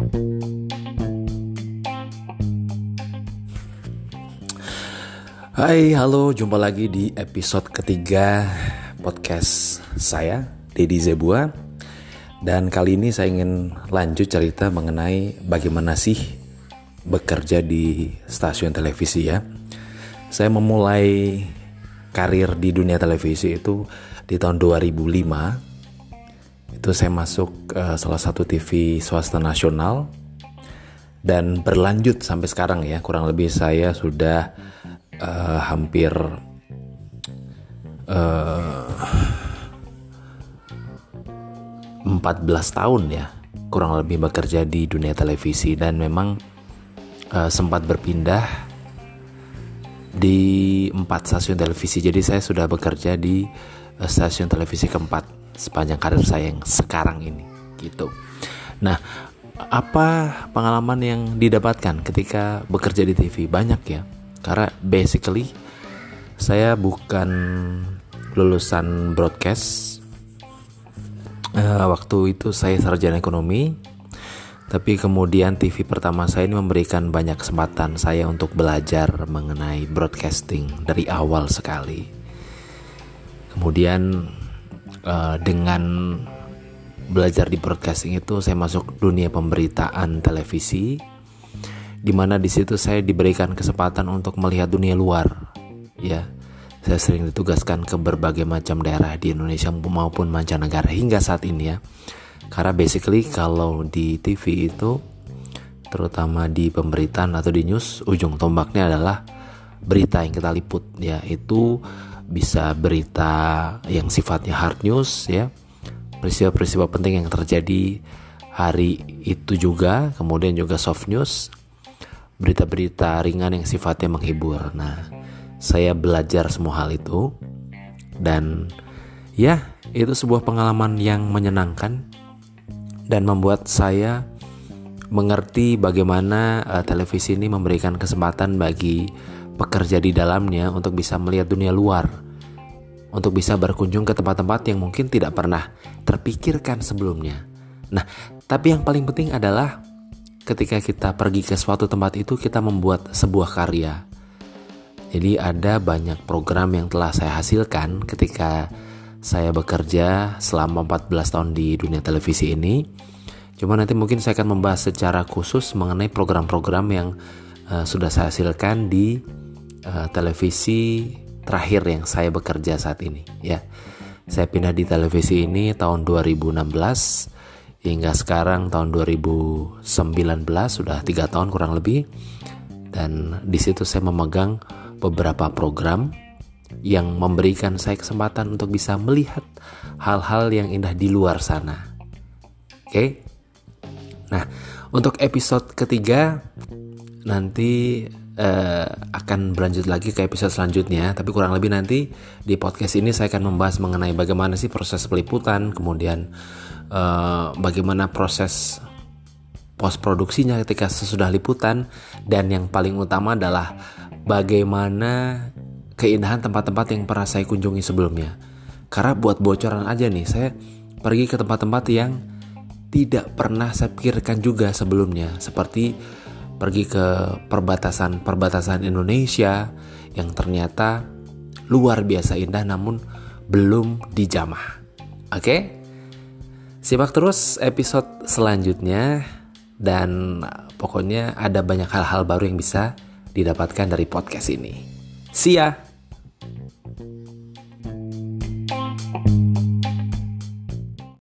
Hai, halo, jumpa lagi di episode ketiga podcast saya, Dedi Zebua. Dan kali ini saya ingin lanjut cerita mengenai bagaimana sih bekerja di stasiun televisi ya. Saya memulai karir di dunia televisi itu di tahun 2005. Itu saya masuk uh, salah satu TV swasta nasional. Dan berlanjut sampai sekarang ya. Kurang lebih saya sudah uh, hampir uh, eh, 14 tahun ya kurang lebih bekerja di dunia televisi. Dan memang uh, sempat berpindah di empat stasiun televisi. Jadi saya sudah bekerja di stasiun televisi keempat sepanjang karir saya yang sekarang ini gitu. Nah apa pengalaman yang didapatkan ketika bekerja di TV banyak ya karena basically saya bukan lulusan broadcast. Uh, waktu itu saya sarjana ekonomi tapi kemudian TV pertama saya ini memberikan banyak kesempatan saya untuk belajar mengenai broadcasting dari awal sekali. Kemudian uh, dengan belajar di broadcasting itu saya masuk dunia pemberitaan televisi di mana di situ saya diberikan kesempatan untuk melihat dunia luar. Ya, saya sering ditugaskan ke berbagai macam daerah di Indonesia maupun mancanegara hingga saat ini ya. Karena basically kalau di TV itu terutama di pemberitaan atau di news ujung tombaknya adalah berita yang kita liput ya itu bisa berita yang sifatnya hard news ya peristiwa-peristiwa penting yang terjadi hari itu juga kemudian juga soft news berita-berita ringan yang sifatnya menghibur. Nah, saya belajar semua hal itu dan ya, itu sebuah pengalaman yang menyenangkan dan membuat saya mengerti bagaimana uh, televisi ini memberikan kesempatan bagi pekerja di dalamnya untuk bisa melihat dunia luar, untuk bisa berkunjung ke tempat-tempat yang mungkin tidak pernah terpikirkan sebelumnya. Nah, tapi yang paling penting adalah ketika kita pergi ke suatu tempat itu kita membuat sebuah karya. Jadi ada banyak program yang telah saya hasilkan ketika saya bekerja selama 14 tahun di dunia televisi ini. Cuma nanti mungkin saya akan membahas secara khusus mengenai program-program yang uh, sudah saya hasilkan di uh, televisi terakhir yang saya bekerja saat ini ya. Saya pindah di televisi ini tahun 2016 hingga sekarang tahun 2019 sudah tiga tahun kurang lebih dan di situ saya memegang beberapa program yang memberikan saya kesempatan untuk bisa melihat hal-hal yang indah di luar sana. Oke, nah untuk episode ketiga nanti uh, akan berlanjut lagi ke episode selanjutnya tapi kurang lebih nanti di podcast ini saya akan membahas mengenai bagaimana sih proses peliputan kemudian uh, bagaimana proses post produksinya ketika sesudah liputan dan yang paling utama adalah bagaimana keindahan tempat-tempat yang pernah saya kunjungi sebelumnya. Karena buat bocoran aja nih, saya pergi ke tempat-tempat yang tidak pernah saya pikirkan juga sebelumnya, seperti pergi ke perbatasan-perbatasan Indonesia yang ternyata luar biasa indah namun belum dijamah. Oke? Simak terus episode selanjutnya dan pokoknya ada banyak hal-hal baru yang bisa didapatkan dari podcast ini. See ya.